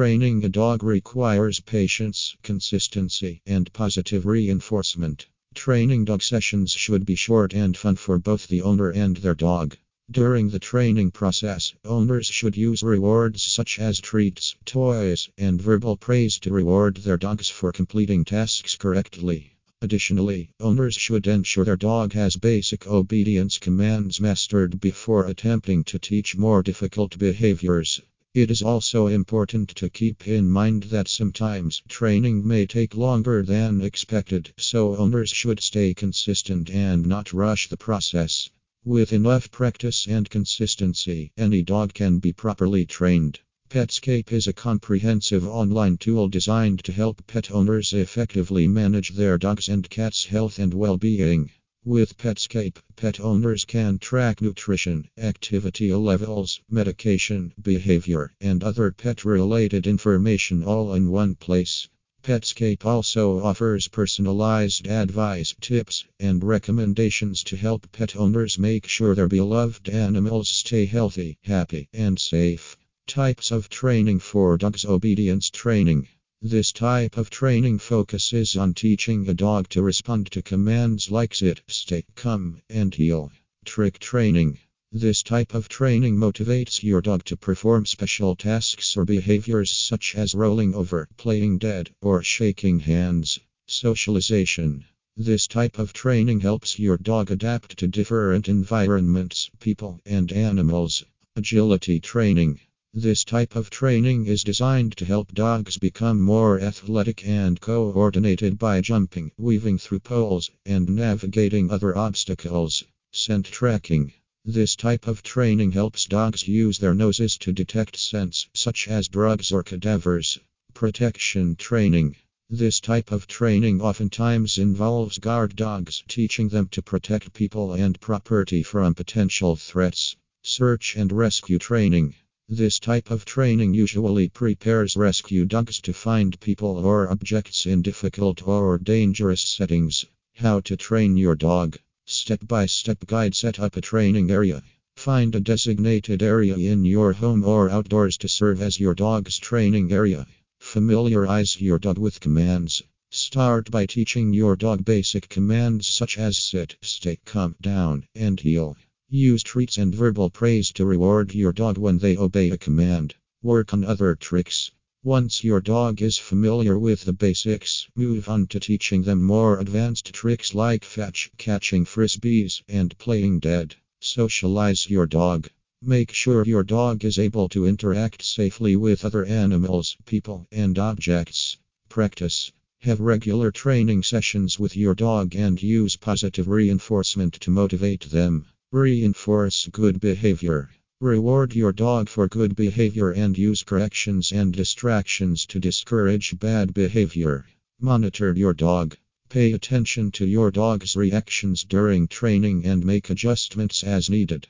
Training a dog requires patience, consistency, and positive reinforcement. Training dog sessions should be short and fun for both the owner and their dog. During the training process, owners should use rewards such as treats, toys, and verbal praise to reward their dogs for completing tasks correctly. Additionally, owners should ensure their dog has basic obedience commands mastered before attempting to teach more difficult behaviors. It is also important to keep in mind that sometimes training may take longer than expected, so owners should stay consistent and not rush the process. With enough practice and consistency, any dog can be properly trained. Petscape is a comprehensive online tool designed to help pet owners effectively manage their dogs and cats' health and well being. With Petscape, pet owners can track nutrition, activity levels, medication, behavior, and other pet related information all in one place. Petscape also offers personalized advice, tips, and recommendations to help pet owners make sure their beloved animals stay healthy, happy, and safe. Types of training for dogs obedience training. This type of training focuses on teaching a dog to respond to commands like sit, stay, come, and heel. Trick training. This type of training motivates your dog to perform special tasks or behaviors such as rolling over, playing dead, or shaking hands. Socialization. This type of training helps your dog adapt to different environments, people, and animals. Agility training. This type of training is designed to help dogs become more athletic and coordinated by jumping, weaving through poles, and navigating other obstacles. Scent tracking. This type of training helps dogs use their noses to detect scents, such as drugs or cadavers. Protection training. This type of training oftentimes involves guard dogs, teaching them to protect people and property from potential threats. Search and rescue training. This type of training usually prepares rescue dogs to find people or objects in difficult or dangerous settings. How to train your dog. Step by step guide set up a training area. Find a designated area in your home or outdoors to serve as your dog's training area. Familiarize your dog with commands. Start by teaching your dog basic commands such as sit, stay, come down, and heel. Use treats and verbal praise to reward your dog when they obey a command. Work on other tricks. Once your dog is familiar with the basics, move on to teaching them more advanced tricks like fetch, catching frisbees, and playing dead. Socialize your dog. Make sure your dog is able to interact safely with other animals, people, and objects. Practice. Have regular training sessions with your dog and use positive reinforcement to motivate them. Reinforce good behavior. Reward your dog for good behavior and use corrections and distractions to discourage bad behavior. Monitor your dog. Pay attention to your dog's reactions during training and make adjustments as needed.